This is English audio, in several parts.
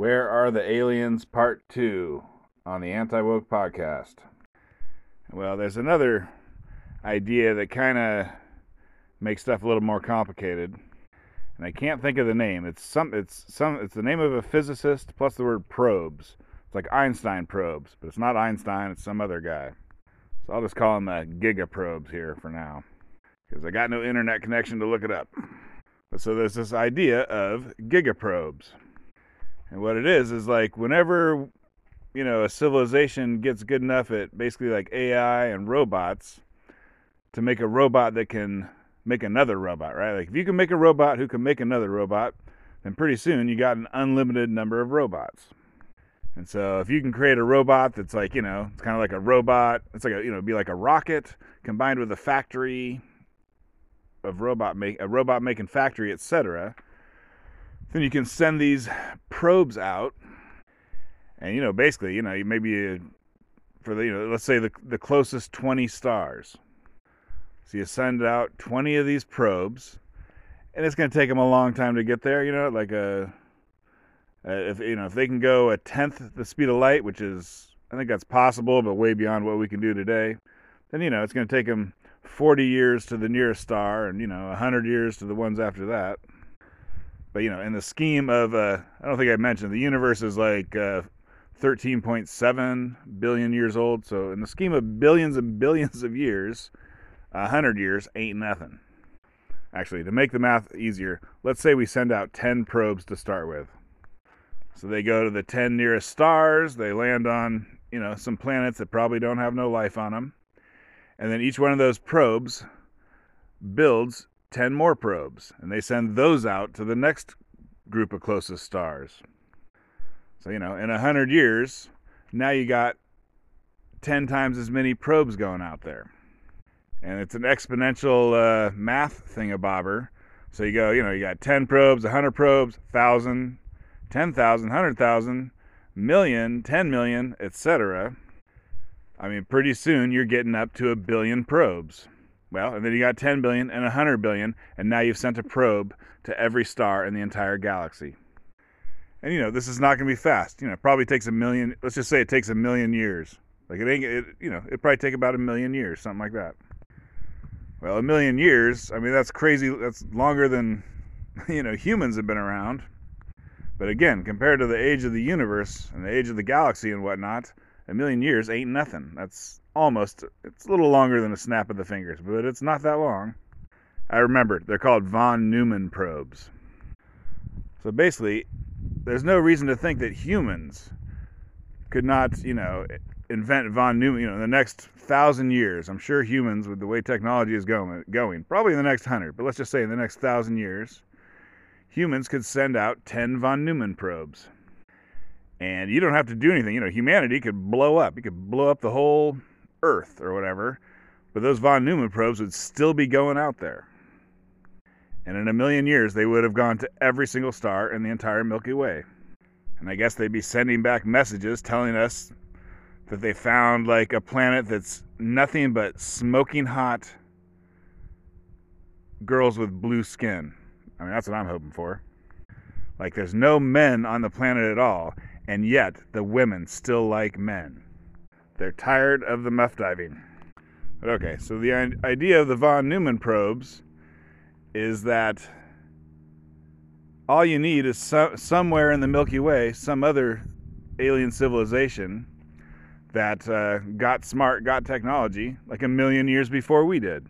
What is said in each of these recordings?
Where Are the Aliens Part 2 on the Anti Woke Podcast. Well, there's another idea that kind of makes stuff a little more complicated. And I can't think of the name. It's some it's some it's the name of a physicist plus the word probes. It's like Einstein probes, but it's not Einstein, it's some other guy. So I'll just call him uh, Giga probes here for now. Because I got no internet connection to look it up. So there's this idea of gigaprobes. And what it is is like whenever you know a civilization gets good enough at basically like AI and robots to make a robot that can make another robot, right? Like if you can make a robot who can make another robot, then pretty soon you got an unlimited number of robots. And so if you can create a robot that's like, you know, it's kind of like a robot, it's like a, you know, be like a rocket combined with a factory of robot make a robot making factory, etc then you can send these probes out. And you know basically you know maybe uh, for the you know let's say the the closest 20 stars. So you send out 20 of these probes and it's going to take them a long time to get there you know like a, a if you know if they can go a tenth the speed of light which is i think that's possible but way beyond what we can do today then you know it's going to take them 40 years to the nearest star and you know 100 years to the ones after that but you know, in the scheme of, uh, I don't think I mentioned the universe is like uh, 13.7 billion years old. So in the scheme of billions and billions of years, hundred years ain't nothing. Actually, to make the math easier, let's say we send out 10 probes to start with. So they go to the 10 nearest stars. They land on, you know, some planets that probably don't have no life on them. And then each one of those probes builds 10 more probes, and they send those out to the next group of closest stars. So, you know, in 100 years, now you got 10 times as many probes going out there. And it's an exponential uh, math thingamabobber. So you go, you know, you got 10 probes, 100 probes, 1,000, 10,000, 100,000, million, 10 million, etc. I mean, pretty soon you're getting up to a billion probes. Well, and then you got 10 billion and 100 billion, and now you've sent a probe to every star in the entire galaxy. And you know, this is not going to be fast. You know, it probably takes a million, let's just say it takes a million years. Like it ain't, it, you know, it probably take about a million years, something like that. Well, a million years, I mean, that's crazy. That's longer than, you know, humans have been around. But again, compared to the age of the universe and the age of the galaxy and whatnot, a million years ain't nothing. That's almost it's a little longer than a snap of the fingers, but it's not that long. I remember they're called von Neumann probes. So basically, there's no reason to think that humans could not, you know, invent von Neumann. You know, in the next thousand years, I'm sure humans, with the way technology is going, going, probably in the next hundred, but let's just say in the next thousand years, humans could send out 10 von Neumann probes. And you don't have to do anything. You know, humanity could blow up. You could blow up the whole Earth or whatever, but those von Neumann probes would still be going out there. And in a million years, they would have gone to every single star in the entire Milky Way. And I guess they'd be sending back messages telling us that they found like a planet that's nothing but smoking hot girls with blue skin. I mean, that's what I'm hoping for. Like, there's no men on the planet at all, and yet the women still like men. They're tired of the muff diving. But okay, so the idea of the von Neumann probes is that all you need is so- somewhere in the Milky Way, some other alien civilization that uh, got smart, got technology, like a million years before we did.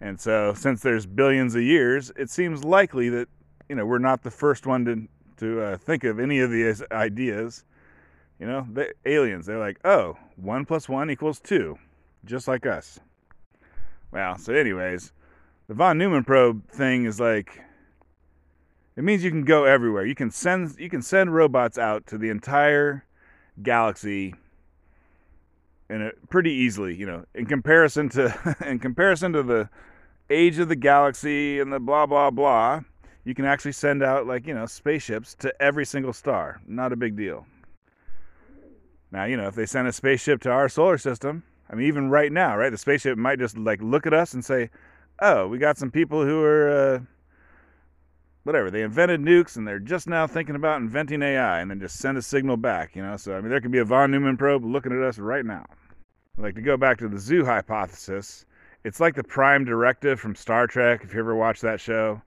And so, since there's billions of years, it seems likely that you know we're not the first one to to uh, think of any of these ideas, you know, the aliens, they're like, oh, one plus one equals two, just like us. Well, so, anyways, the von Neumann probe thing is like, it means you can go everywhere. You can send you can send robots out to the entire galaxy in a, pretty easily, you know, in comparison to in comparison to the age of the galaxy and the blah blah blah, you can actually send out like, you know, spaceships to every single star. Not a big deal. Now, you know, if they send a spaceship to our solar system, I mean, even right now, right, the spaceship might just like look at us and say, "Oh, we got some people who are, uh, whatever. They invented nukes and they're just now thinking about inventing AI and then just send a signal back, you know? So, I mean, there could be a von Neumann probe looking at us right now. Like to go back to the zoo hypothesis, it's like the prime directive from Star Trek, if you ever watched that show.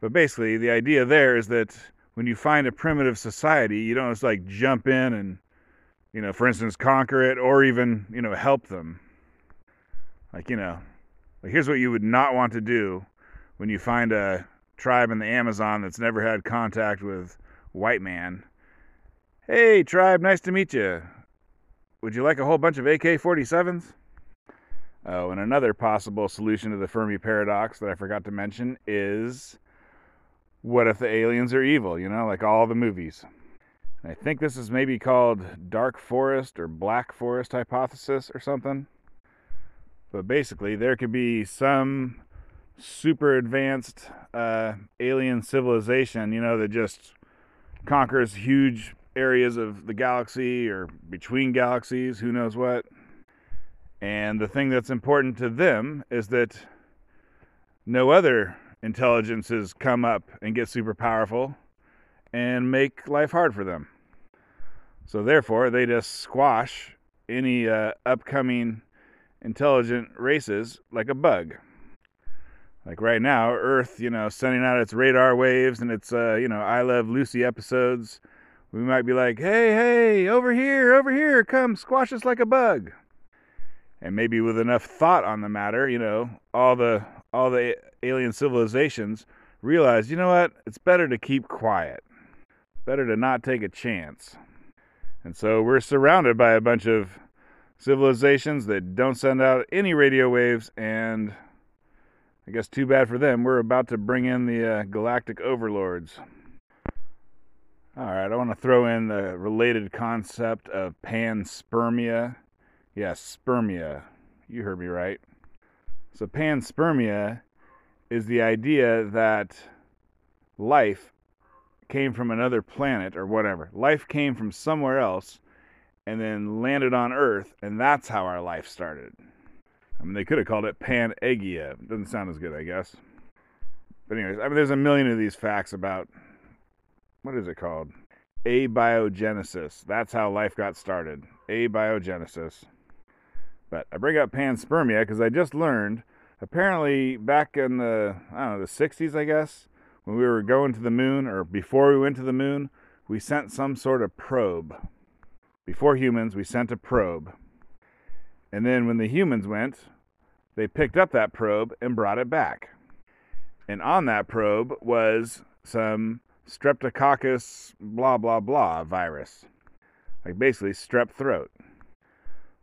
But basically, the idea there is that when you find a primitive society, you don't just like jump in and, you know, for instance, conquer it or even, you know, help them. Like, you know, like here's what you would not want to do when you find a tribe in the Amazon that's never had contact with white man. Hey, tribe, nice to meet you. Would you like a whole bunch of AK 47s? Oh, and another possible solution to the Fermi paradox that I forgot to mention is what if the aliens are evil, you know, like all the movies? I think this is maybe called dark forest or black forest hypothesis or something. But basically, there could be some super advanced uh, alien civilization, you know, that just conquers huge areas of the galaxy or between galaxies, who knows what. And the thing that's important to them is that no other intelligences come up and get super powerful and make life hard for them. So, therefore, they just squash any uh, upcoming intelligent races like a bug. Like right now, Earth, you know, sending out its radar waves and its, uh, you know, I Love Lucy episodes. We might be like, hey, hey, over here, over here, come squash us like a bug. And maybe with enough thought on the matter, you know, all the all the alien civilizations realize, you know what, it's better to keep quiet. Better to not take a chance. And so we're surrounded by a bunch of civilizations that don't send out any radio waves and I guess too bad for them. We're about to bring in the uh, galactic overlords. All right, I want to throw in the related concept of panspermia. Yes, spermia. You heard me right. So, panspermia is the idea that life came from another planet or whatever. Life came from somewhere else and then landed on Earth, and that's how our life started. I mean, they could have called it Pan-Eggia. Doesn't sound as good, I guess. But anyways, I mean, there's a million of these facts about what is it called? Abiogenesis. That's how life got started. Abiogenesis. But I bring up panspermia because I just learned apparently back in the I don't know the 60s, I guess, when we were going to the moon or before we went to the moon, we sent some sort of probe. Before humans, we sent a probe and then when the humans went, they picked up that probe and brought it back. And on that probe was some streptococcus blah blah blah virus. Like basically strep throat.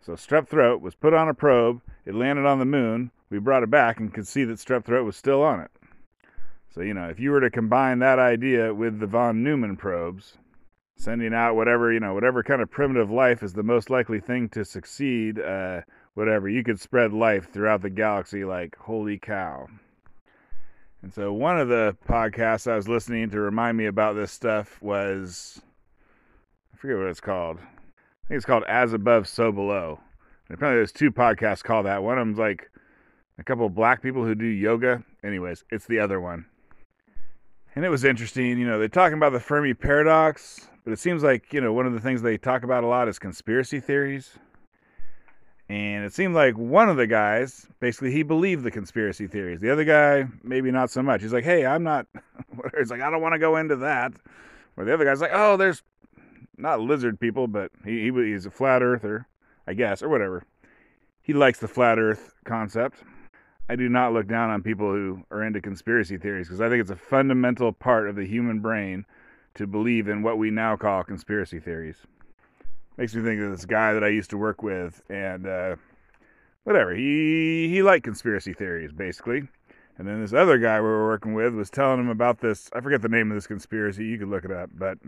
So strep throat was put on a probe, it landed on the moon, we brought it back and could see that strep throat was still on it. So, you know, if you were to combine that idea with the von Neumann probes, sending out whatever you know whatever kind of primitive life is the most likely thing to succeed uh, whatever you could spread life throughout the galaxy like holy cow. And so one of the podcasts i was listening to remind me about this stuff was i forget what it's called. I think it's called as above so below. And apparently there's two podcasts called that. One of them's like a couple of black people who do yoga. Anyways it's the other one and it was interesting you know they're talking about the fermi paradox but it seems like, you know, one of the things they talk about a lot is conspiracy theories. And it seemed like one of the guys, basically, he believed the conspiracy theories. The other guy, maybe not so much. He's like, hey, I'm not, he's like, I don't want to go into that. Or the other guy's like, oh, there's not lizard people, but he, he he's a flat earther, I guess, or whatever. He likes the flat earth concept. I do not look down on people who are into conspiracy theories because I think it's a fundamental part of the human brain to believe in what we now call conspiracy theories. Makes me think of this guy that I used to work with, and uh, whatever. He he liked conspiracy theories basically. And then this other guy we were working with was telling him about this. I forget the name of this conspiracy. You could look it up, but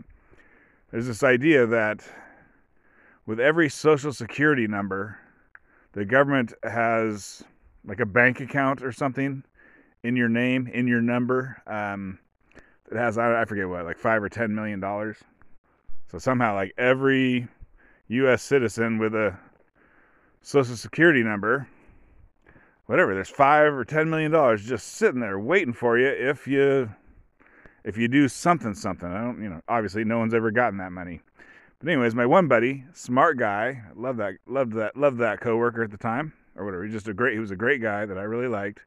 there's this idea that with every social security number, the government has like a bank account or something in your name, in your number. Um, it has I forget what like five or ten million dollars. So somehow like every U.S. citizen with a social security number, whatever, there's five or ten million dollars just sitting there waiting for you if you if you do something something. I don't, you know, obviously no one's ever gotten that money. But anyways, my one buddy, smart guy, love that, loved that, loved that coworker at the time or whatever. He's just a great, he was a great guy that I really liked.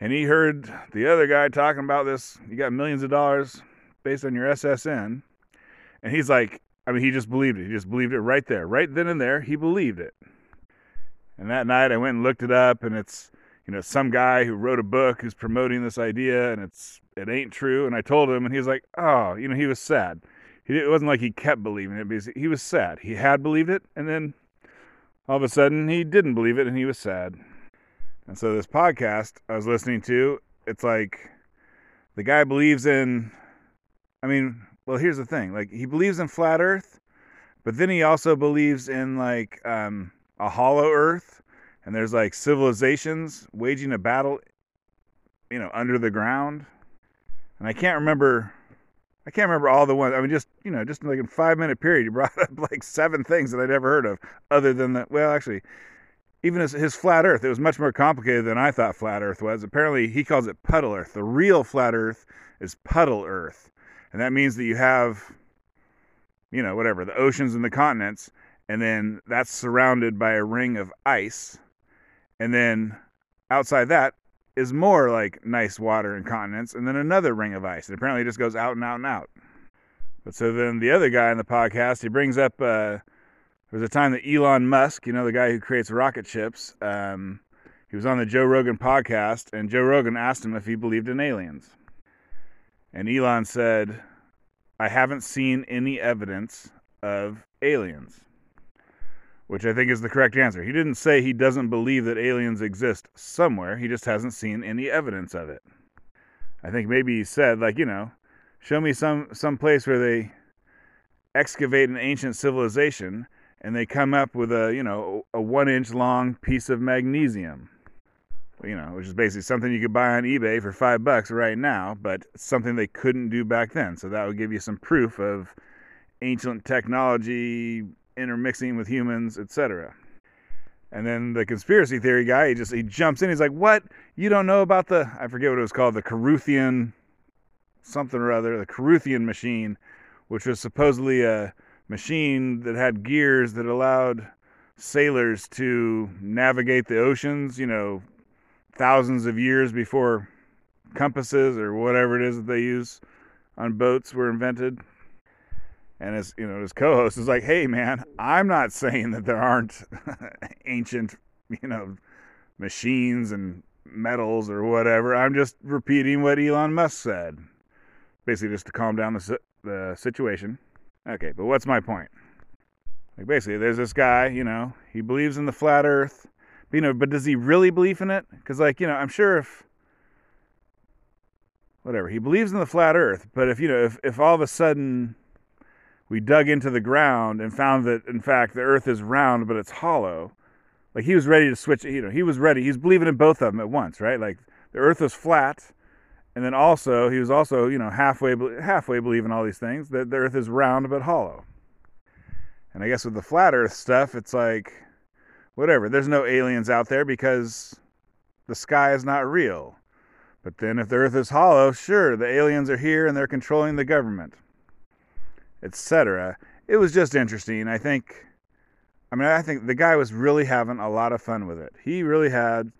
And he heard the other guy talking about this. You got millions of dollars based on your SSN, and he's like, I mean, he just believed it. He just believed it right there, right then and there. He believed it. And that night, I went and looked it up, and it's you know some guy who wrote a book who's promoting this idea, and it's it ain't true. And I told him, and he was like, oh, you know, he was sad. He, it wasn't like he kept believing it because he was sad. He had believed it, and then all of a sudden he didn't believe it, and he was sad. And so this podcast I was listening to, it's like the guy believes in. I mean, well, here's the thing: like he believes in flat Earth, but then he also believes in like um, a hollow Earth, and there's like civilizations waging a battle, you know, under the ground. And I can't remember I can't remember all the ones. I mean, just you know, just like in five minute period, you brought up like seven things that I'd ever heard of, other than that. Well, actually, even his, his flat Earth, it was much more complicated than I thought flat Earth was. Apparently, he calls it puddle Earth. The real flat Earth is puddle Earth, and that means that you have, you know, whatever the oceans and the continents, and then that's surrounded by a ring of ice, and then outside that is more like nice water and continents, and then another ring of ice. And apparently, it just goes out and out and out. But so then the other guy in the podcast, he brings up uh, there was a time that Elon Musk, you know, the guy who creates rocket ships, um, he was on the Joe Rogan podcast, and Joe Rogan asked him if he believed in aliens. And Elon said, I haven't seen any evidence of aliens which I think is the correct answer. He didn't say he doesn't believe that aliens exist somewhere, he just hasn't seen any evidence of it. I think maybe he said, like, you know, show me some, some place where they excavate an ancient civilization and they come up with a, you know, a one inch long piece of magnesium. You know, which is basically something you could buy on eBay for five bucks right now, but something they couldn't do back then. So that would give you some proof of ancient technology, intermixing with humans, etc. And then the conspiracy theory guy, he just he jumps in. He's like, "What? You don't know about the I forget what it was called, the Caruthian something or other, the Caruthian machine, which was supposedly a machine that had gears that allowed sailors to navigate the oceans, you know, thousands of years before compasses or whatever it is that they use on boats were invented and his you know his co-host is like hey man i'm not saying that there aren't ancient you know machines and metals or whatever. I'm just repeating what elon musk said. Basically just to calm down the, the situation. Okay but what's my point? Like basically there's this guy you know he believes in the flat earth but, you know but does he really believe in it? Because like you know i'm sure if whatever he believes in the flat earth but if you know if, if all of a sudden we dug into the ground and found that in fact the earth is round but it's hollow. Like he was ready to switch you know he was ready he's believing in both of them at once right? Like the earth is flat and then also he was also you know halfway halfway believing all these things that the earth is round but hollow. And i guess with the flat earth stuff it's like whatever there's no aliens out there because the sky is not real. But then if the earth is hollow sure the aliens are here and they're controlling the government etc. It was just interesting. I think, I mean, I think the guy was really having a lot of fun with it. He really had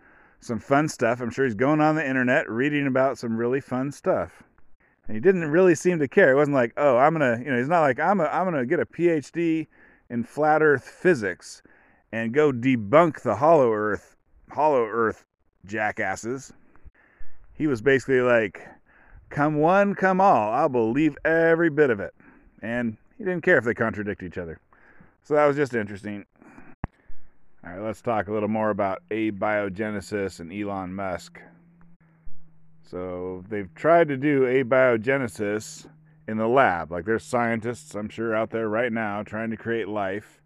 some fun stuff. I'm sure he's going on the internet reading about some really fun stuff. And he didn't really seem to care. It wasn't like, oh, I'm gonna, you know, he's not like I'm, a, I'm gonna get a PhD in flat Earth physics and go debunk the hollow Earth, hollow Earth jackasses. He was basically like, come one, come all. I'll believe every bit of it and he didn't care if they contradict each other. So that was just interesting. All right, let's talk a little more about abiogenesis and Elon Musk. So they've tried to do abiogenesis in the lab. Like there's scientists, I'm sure, out there right now trying to create life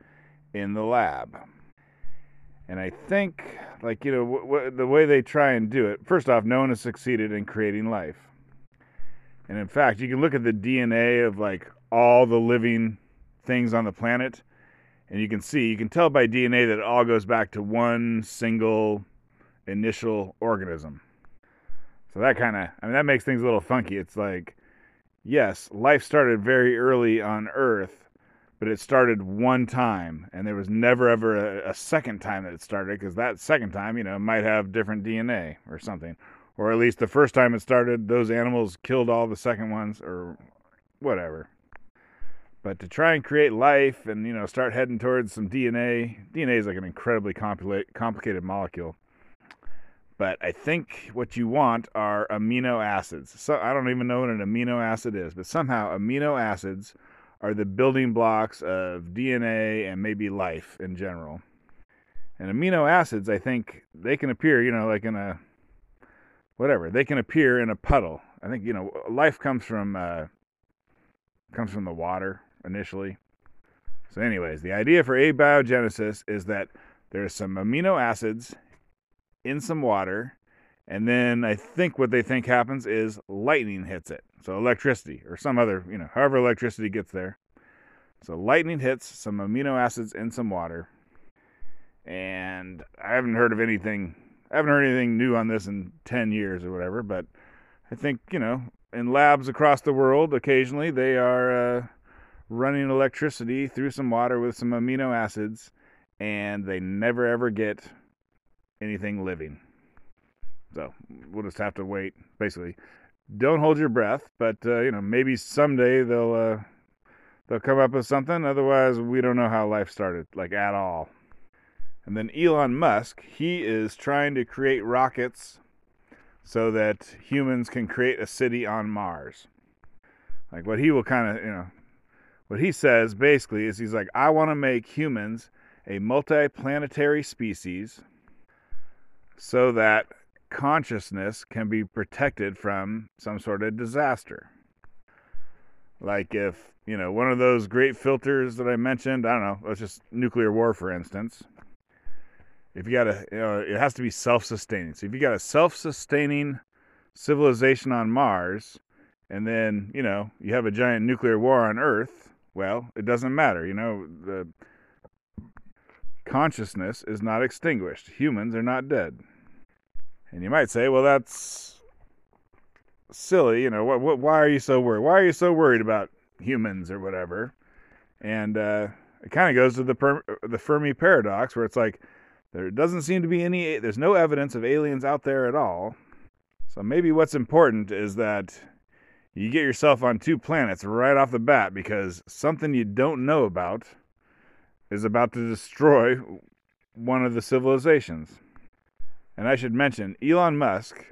in the lab. And I think, like, you know, w- w- the way they try and do it, first off, no one has succeeded in creating life. And in fact, you can look at the DNA of like all the living things on the planet. And you can see, you can tell by DNA that it all goes back to one single initial organism. So that kind of, I mean, that makes things a little funky. It's like, yes, life started very early on Earth, but it started one time, and there was never ever a, a second time that it started because that second time, you know, might have different DNA or something, or at least the first time it started, those animals killed all the second ones or whatever. But to try and create life and you know start heading towards some DNA, DNA is like an incredibly complicated molecule. But I think what you want are amino acids. So I don't even know what an amino acid is, but somehow amino acids are the building blocks of DNA and maybe life in general. And amino acids, I think they can appear, you know, like in a whatever. They can appear in a puddle. I think you know life comes from uh, comes from the water initially. So, anyways, the idea for abiogenesis is that there's some amino acids in some water, and then I think what they think happens is lightning hits it. So, electricity or some other, you know, however electricity gets there. So, lightning hits some amino acids in some water. And I haven't heard of anything, I haven't heard anything new on this in 10 years or whatever, but I think, you know, in labs across the world, occasionally they are. Uh, running electricity through some water with some amino acids, and they never ever get anything living. So we'll just have to wait. Basically, don't hold your breath, but uh, you know maybe someday they'll uh, they'll come up with something. Otherwise, we don't know how life started, like at all. And then Elon Musk, he is trying to create rockets so that humans can create a city on Mars. Like what he will kind of, you know, what he says basically is he's like, I want to make humans a multiplanetary species so that consciousness can be protected from some sort of disaster. Like if, you know, one of those great filters that I mentioned, I don't know, let's just nuclear war, for instance. If you got a, you know, it has to be self sustaining. So if you got a self sustaining civilization on Mars, and then, you know, you have a giant nuclear war on Earth, well, it doesn't matter. You know, the consciousness is not extinguished. Humans are not dead. And you might say, well, that's silly. You know, what, what, why are you so worried? Why are you so worried about humans or whatever? And uh, it kind of goes to the per- the Fermi paradox, where it's like there doesn't seem to be any, there's no evidence of aliens out there at all. So maybe what's important is that you get yourself on two planets right off the bat because something you don't know about is about to destroy one of the civilizations. And I should mention Elon Musk.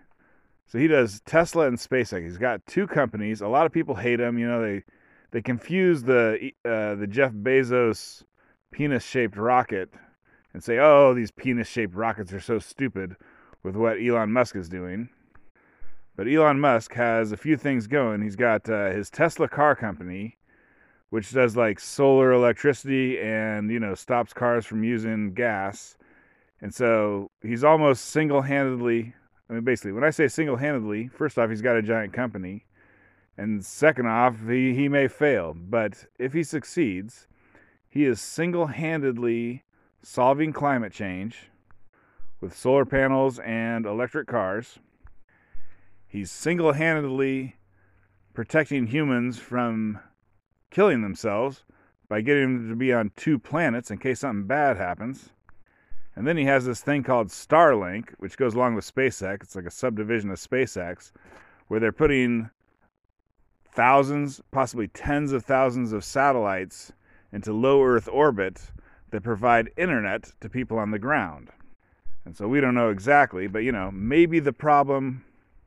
So he does Tesla and SpaceX. He's got two companies. A lot of people hate him. You know, they they confuse the uh, the Jeff Bezos penis-shaped rocket and say, "Oh, these penis-shaped rockets are so stupid." With what Elon Musk is doing, but Elon Musk has a few things going. He's got uh, his Tesla car company, which does like solar electricity and, you know, stops cars from using gas. And so he's almost single handedly, I mean, basically, when I say single handedly, first off, he's got a giant company. And second off, he, he may fail. But if he succeeds, he is single handedly solving climate change with solar panels and electric cars He's single handedly protecting humans from killing themselves by getting them to be on two planets in case something bad happens. And then he has this thing called Starlink, which goes along with SpaceX. It's like a subdivision of SpaceX, where they're putting thousands, possibly tens of thousands of satellites into low Earth orbit that provide internet to people on the ground. And so we don't know exactly, but you know, maybe the problem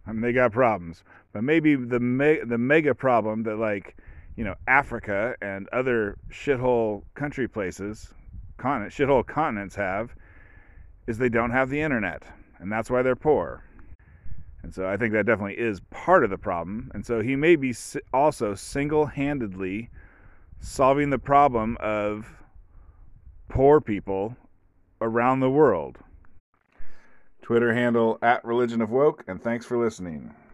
I mean, they got problems, but maybe the me- the mega problem that like you know Africa and other shithole country places, continent shithole continents have, is they don't have the internet, and that's why they're poor. And so I think that definitely is part of the problem. And so he may be also single-handedly solving the problem of poor people around the world. Twitter handle at Religion of Woke, and thanks for listening.